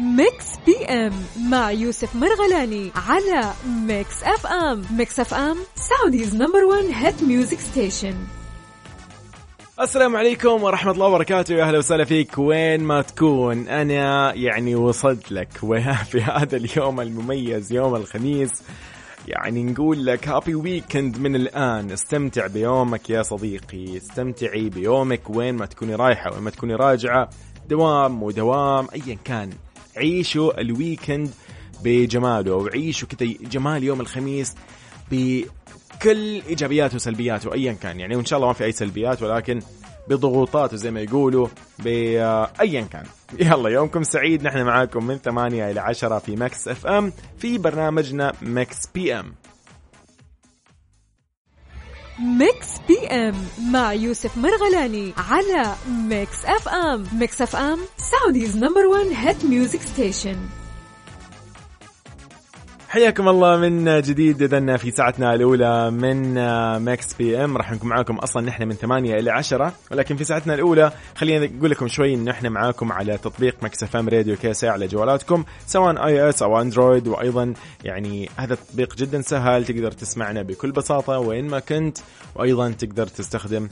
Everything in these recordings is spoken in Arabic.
Mix PM مع يوسف مرغلاني على Mix FM Mix FM Saudi's number 1 hit music station السلام عليكم ورحمة الله وبركاته. يا أهلا وسهلا فيك. وين ما تكون أنا يعني وصلت لك. في هذا اليوم المميز يوم الخميس. يعني نقول لك happy weekend من الآن. استمتع بيومك يا صديقي. استمتعي بيومك وين ما تكوني رايحة وين ما تكوني راجعة. دوام ودوام أيا كان. عيشوا ال weekend بجماله وعيشوا كذا جمال يوم الخميس بكل إيجابياته وسلبياته ايا كان يعني وإن شاء الله ما في أي سلبيات ولكن بضغوطاته زي ما يقولوا بايا كان. يلا يومكم سعيد. نحن معاكم من 8 إلى 10 في Mix FM في برنامجنا Mix PM. Mix PM مع يوسف مرغلاني على Mix FM Mix FM Saudi's number 1 hit music station حياكم الله من جديد. اذا في ساعتنا الأولى من Mix PM. راح نكون معاكم أصلا نحن من 8 إلى 10 ولكن في ساعتنا الأولى خلينا نقول لكم شوي إن إحنا معاكم على تطبيق Mix FM Radio KSA على جوالاتكم سواء iOS أو Android وأيضا يعني هذا التطبيق جدا سهل تقدر تسمعنا بكل بساطة وين ما كنت. وأيضا تقدر تستخدم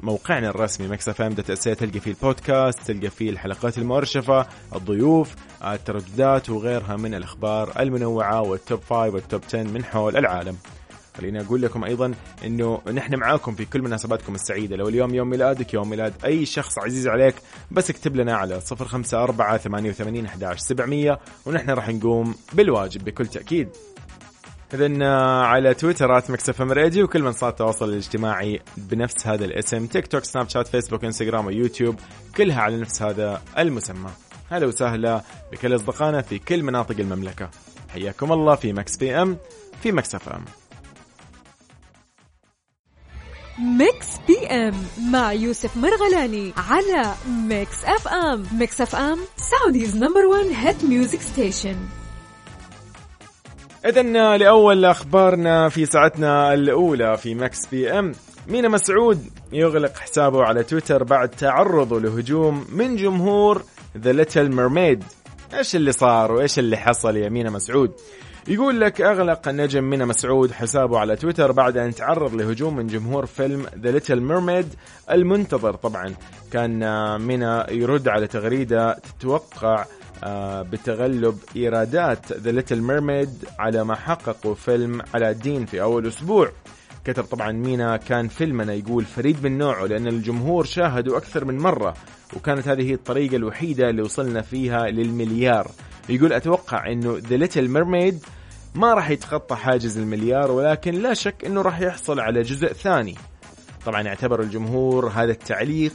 موقعنا الرسمي Mix FM تلقى فيه البودكاست تلقى فيه الحلقات المؤرشفه الضيوف الترددات وغيرها من الأخبار المنوعة وال top 5 وال top 10 من حول العالم. خليني أقول لكم أيضا إنه نحن معاكم في كل مناسباتكم السعيدة. لو اليوم يوم ميلادك يوم ميلاد أي شخص عزيز عليك بس اكتب لنا على 054 88 11 700 ونحن راح نقوم بالواجب بكل تأكيد. اذا على تويتر Mix FM Radio وكل منصات التواصل الاجتماعي بنفس هذا الاسم. تيك توك سناب شات فيسبوك إنستغرام ويوتيوب كلها على نفس هذا المسمى. هلا وسهلا بكل أصدقائنا في كل مناطق المملكة. حياكم الله في Mix PM في Mix FM. Mix PM مع يوسف مرغلاني على Mix FM. Mix FM Saudi's number 1 hit music station إذا لأول أخبارنا في ساعتنا الأولى في Mix PM مينا مسعود يغلق حسابه على تويتر بعد تعرضه لهجوم من جمهور The Little Mermaid إيش اللي صار وإيش اللي حصل يا مينا مسعود؟ يقول لك أغلق النجم مينا مسعود حسابه على تويتر بعد أن تعرض لهجوم من جمهور فيلم The Little Mermaid المنتظر. طبعا كان مينا يرد على تغريدة تتوقع آه، بتغلب إيرادات The Little Mermaid على ما حققه فيلم علاء الدين في أول أسبوع. كتب طبعا مينا كان فيلمنا يقول فريد من نوعه لأن الجمهور شاهدوا أكثر من مرة وكانت هذه هي الطريقة الوحيدة اللي وصلنا فيها للمليار. يقول أتوقع إنه The Little Mermaid ما راح يتخطى حاجز المليار ولكن لا شك إنه راح يحصل على جزء ثاني. طبعا اعتبر الجمهور هذا التعليق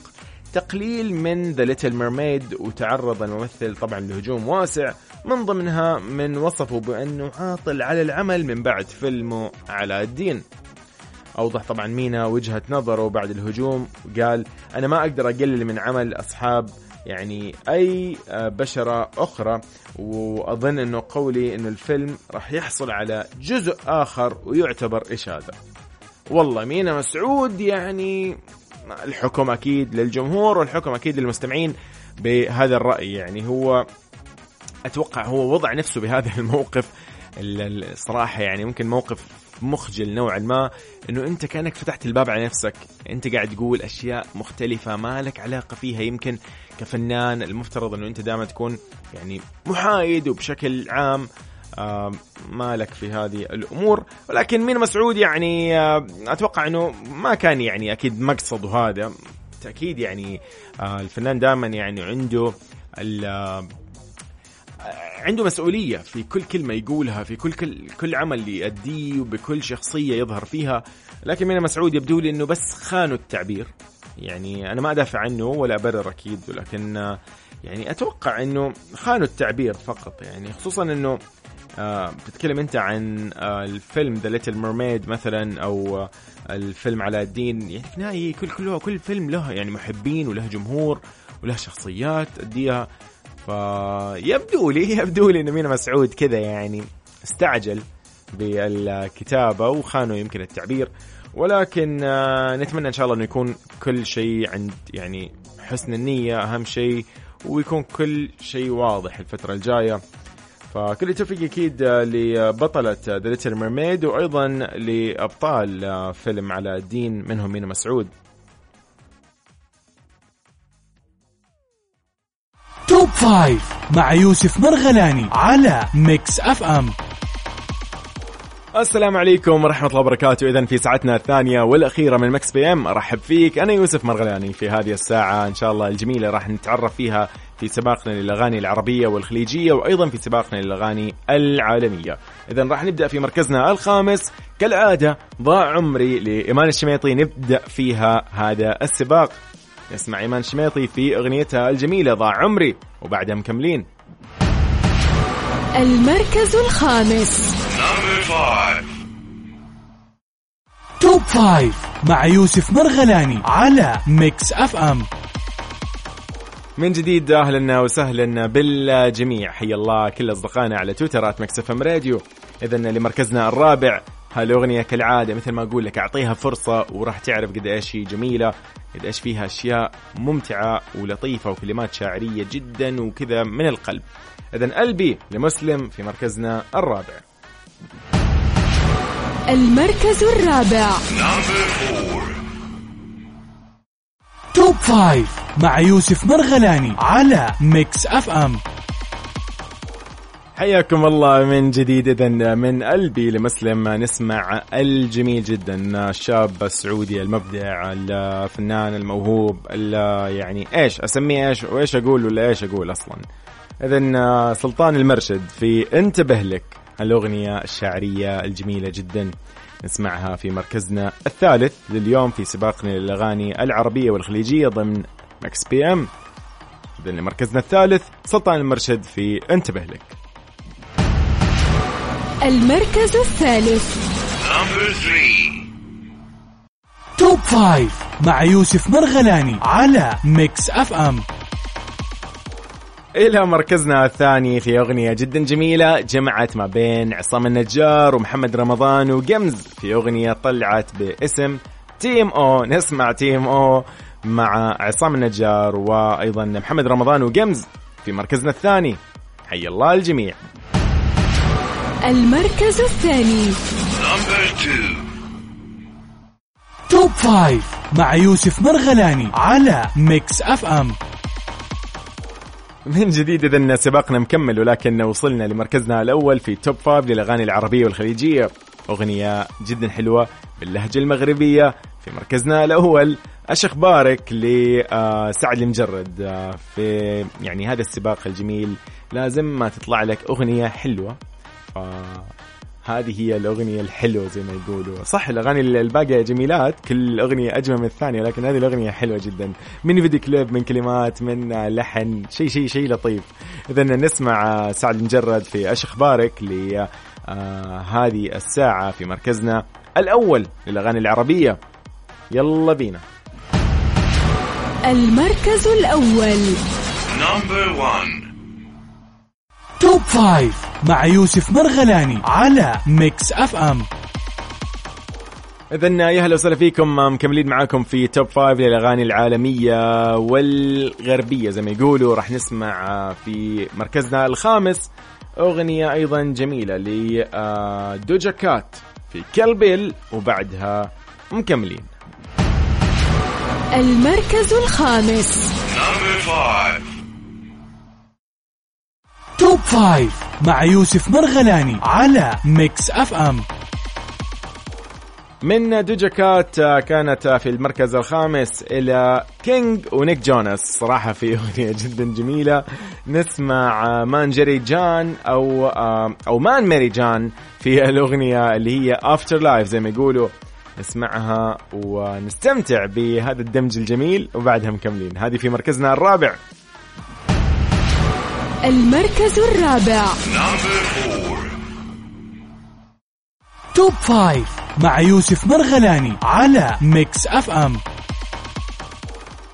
تقليل من The Little Mermaid وتعرض الممثل طبعا لهجوم واسع من ضمنها من وصفه بأنه عاطل على العمل من بعد فيلمه علاء الدين. أوضح طبعا مينا وجهة نظره بعد الهجوم. قال أنا ما أقدر أقلل من عمل أصحاب يعني أي بشرة أخرى. وأظن أنه قولي أنه الفيلم راح يحصل على جزء آخر ويعتبر إشادة. والله مينا مسعود يعني الحكم أكيد للجمهور والحكم أكيد للمستمعين بهذا الرأي. يعني هو أتوقع هو وضع نفسه بهذا الموقف الصراحه يعني ممكن موقف مخجل نوعا ما إنه أنت كأنك فتحت الباب على نفسك. أنت قاعد تقول أشياء مختلفة ما لك علاقة فيها. يمكن كفنان المفترض إنه أنت دائما تكون يعني محايد وبشكل عام آه مالك في هذه الأمور. ولكن مين مسعود يعني آه أتوقع إنه ما كان يعني أكيد مقصده هذا. تاكيد يعني آه الفنان دائما يعني عنده عنده مسؤولية في كل كلمة يقولها في كل كل, كل عمل يأديه وبكل شخصية يظهر فيها. لكن مينا مسعود يبدو لي إنه بس خانوا التعبير. يعني أنا ما أدافع عنه ولا أبرر أكيد ولكن يعني أتوقع إنه خانه التعبير فقط. يعني خصوصا إنه آه بتتكلم أنت عن آه الفيلم The Little Mermaid مثلا أو آه الفيلم علاء الدين. يعني في النهايه كل كل كل فيلم له يعني محبين وله جمهور وله شخصيات تديها فيبدو لي يبدو لي إن مينا مسعود كذا يعني استعجل بالكتابة وخانه يمكن التعبير. ولكن نتمنى إن شاء الله إنه يكون كل شيء عند يعني حسن النية أهم شيء ويكون كل شيء واضح الفترة الجاية. فكل التوفيق أكيد لبطلة The Little Mermaid وأيضا لأبطال فيلم علاء الدين منهم مينا مسعود. Top Five مع يوسف مرغلاني على Mix FM. السلام عليكم ورحمة الله وبركاته. إذا في ساعتنا الثانية والأخيرة من Mix PM أرحب فيك أنا يوسف مرغلاني في هذه الساعة. إن شاء الله الجميلة راح نتعرف فيها في سباقنا للأغاني العربية والخليجية وأيضا في سباقنا للأغاني العالمية. إذا راح نبدأ في مركزنا الخامس. كالعادة ضاع عمري لإيمان الشميطي نبدأ فيها هذا السباق. نسمع إيمان الشميطي في أغنيتها الجميلة ضاع عمري وبعدها مكملين. المركز الخامس. Top Five مع يوسف مرغلاني على Mix FM. من جديد أهلا وسهلا بالجميع. حيا الله كل أصدقائنا على تويترات مكسف أم راديو. اذا لمركزنا الرابع هالاغنيه كالعادة مثل ما أقول لك أعطيها فرصة وراح تعرف قد إيش هي جميلة قد إيش فيها أشياء ممتعة ولطيفة وكلمات شاعرية جدا وكذا من القلب. اذا قلبي لمسلم في مركزنا الرابع. المركز الرابع. Top Five مع يوسف مرغلاني على Mix FM حياكم الله من جديد. اذا من قلبي لمسلم نسمع الجميل جدا. الشاب السعودي المبدع الفنان الموهوب يعني إيش أسميه إيش؟ وإيش أقول ولا إيش أقول أصلا؟ اذا سلطان المرشد في انتبه لك الأغنية الشعرية الجميلة جدا. نسمعها في مركزنا الثالث لليوم في سباقنا للأغاني العربية والخليجية ضمن Mix PM اذا مركزنا الثالث سلطان المرشد في انتبه لك. المركز الثالث. Top Five مع يوسف مرغلاني على Mix FM. إلى مركزنا الثاني في أغنية جدا جميلة جمعت ما بين عصام النجار ومحمد رمضان وقمز في أغنية طلعت باسم تيم أو. نسمع تيم أو مع عصام النجار وأيضا محمد رمضان وقمز في مركزنا الثاني. حي الله الجميع. المركز الثاني. Top Five مع يوسف مرغلاني على Mix FM. من جديد اذا سباقنا مكمل ولكن وصلنا لمركزنا الأول في Top Five للأغاني العربية والخليجية. أغنية جدا حلوة باللهجة المغربية في مركزنا الأول. إيش أخبارك لسعد المجرد آه، في يعني هذا السباق الجميل. لازم ما تطلع لك أغنية حلوة. هذه هي الأغنية الحلوة زي ما يقولوا. صح الأغاني الباقية جميلات كل أغنية أجمل من الثانية لكن هذه الأغنية حلوة جدا. من فيديو كليب من كلمات من لحن شيء شيء شيء لطيف. إذا نسمع سعد المجرد في أش أخبارك ل آه هذه الساعة في مركزنا الأول للأغاني العربية. يلا بينا. المركز الأول. Number 1 Top Five مع يوسف مرغلاني على Mix FM. إذا يا أهلا وسهلا فيكم. مكملين معاكم في Top Five للأغاني العالمية والغربية زي ما يقولوا. راح نسمع في مركزنا الخامس أغنية أيضا جميلة لدوجا كات في كلبيل وبعدها مكملين. المركز الخامس. Top Five مع يوسف مرغلاني على Mix FM. من دوجا كات آه، كانت في المركز الخامس إلى كينج ونيك جوناس صراحة في أغنية جدا جميلة. نسمع آه، مان ميري جان أو آه، أو مان ميري جان في الأغنية اللي هي Afterlife زي ما يقولوا. نسمعها ونستمتع بهذا الدمج الجميل وبعدها مكملين. هذه في مركزنا الرابع. المركز الرابع. Top Five مع يوسف مرغلاني على Mix FM.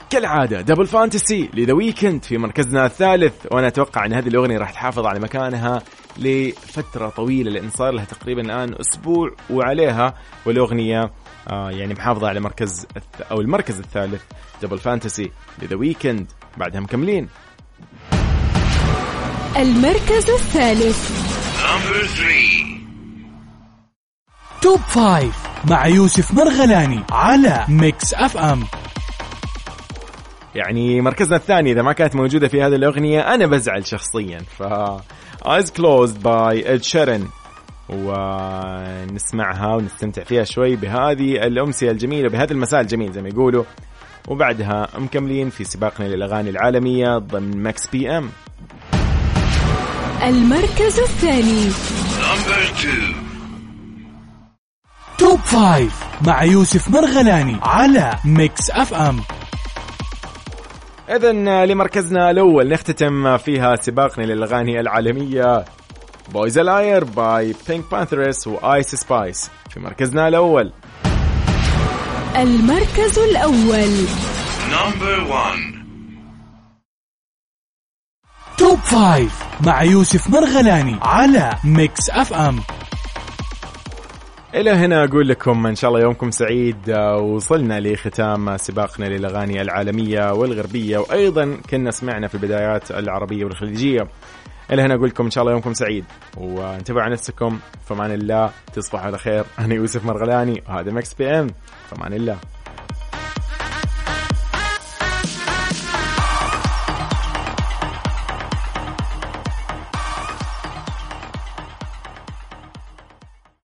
كالعادة Double Fantasy ل The Weeknd في مركزنا الثالث وأنا أتوقع إن هذه الأغنية راح تحافظ على مكانها لفترة طويلة لأن صار لها تقريبا الآن أسبوع وعليها والأغنية آه يعني محافظة على مركز أو المركز الثالث Double Fantasy ل The Weeknd. بعدها مكملين. المركز الثالث. Top Five مع يوسف مرغلاني على Mix FM يعني مركزنا الثاني إذا ما كانت موجودة في هذه الأغنية أنا بزعل شخصيا. ف Eyes Closed by Ed Sheeran. ونسمعها ونستمتع فيها شوي بهذه الأمسية الجميلة بهذا المساء الجميل زي ما يقولوا. وبعدها مكملين في سباقنا للأغاني العالمية ضمن Mix PM المركز الثاني. Top Five مع يوسف مرغلاني على Mix FM. إذا لمركزنا الأول نختتم فيها سباقنا للأغاني العالمية. Boy's a Liar by PinkPantheress و Ice Spice في مركزنا الأول. المركز الأول. Number one. Top Five مع يوسف مرغلاني على Mix FM إلى هنا أقول لكم إن شاء الله يومكم سعيد آه، وصلنا لختام سباقنا للأغاني العالمية والغربية وأيضا كنا سمعنا في البدايات العربية والخليجية. إلى هنا أقول لكم إن شاء الله يومكم سعيد وانتبهوا على نفسكم فمان الله تصبحوا على خير. أنا يوسف مرغلاني وهذا Mix PM فمان الله.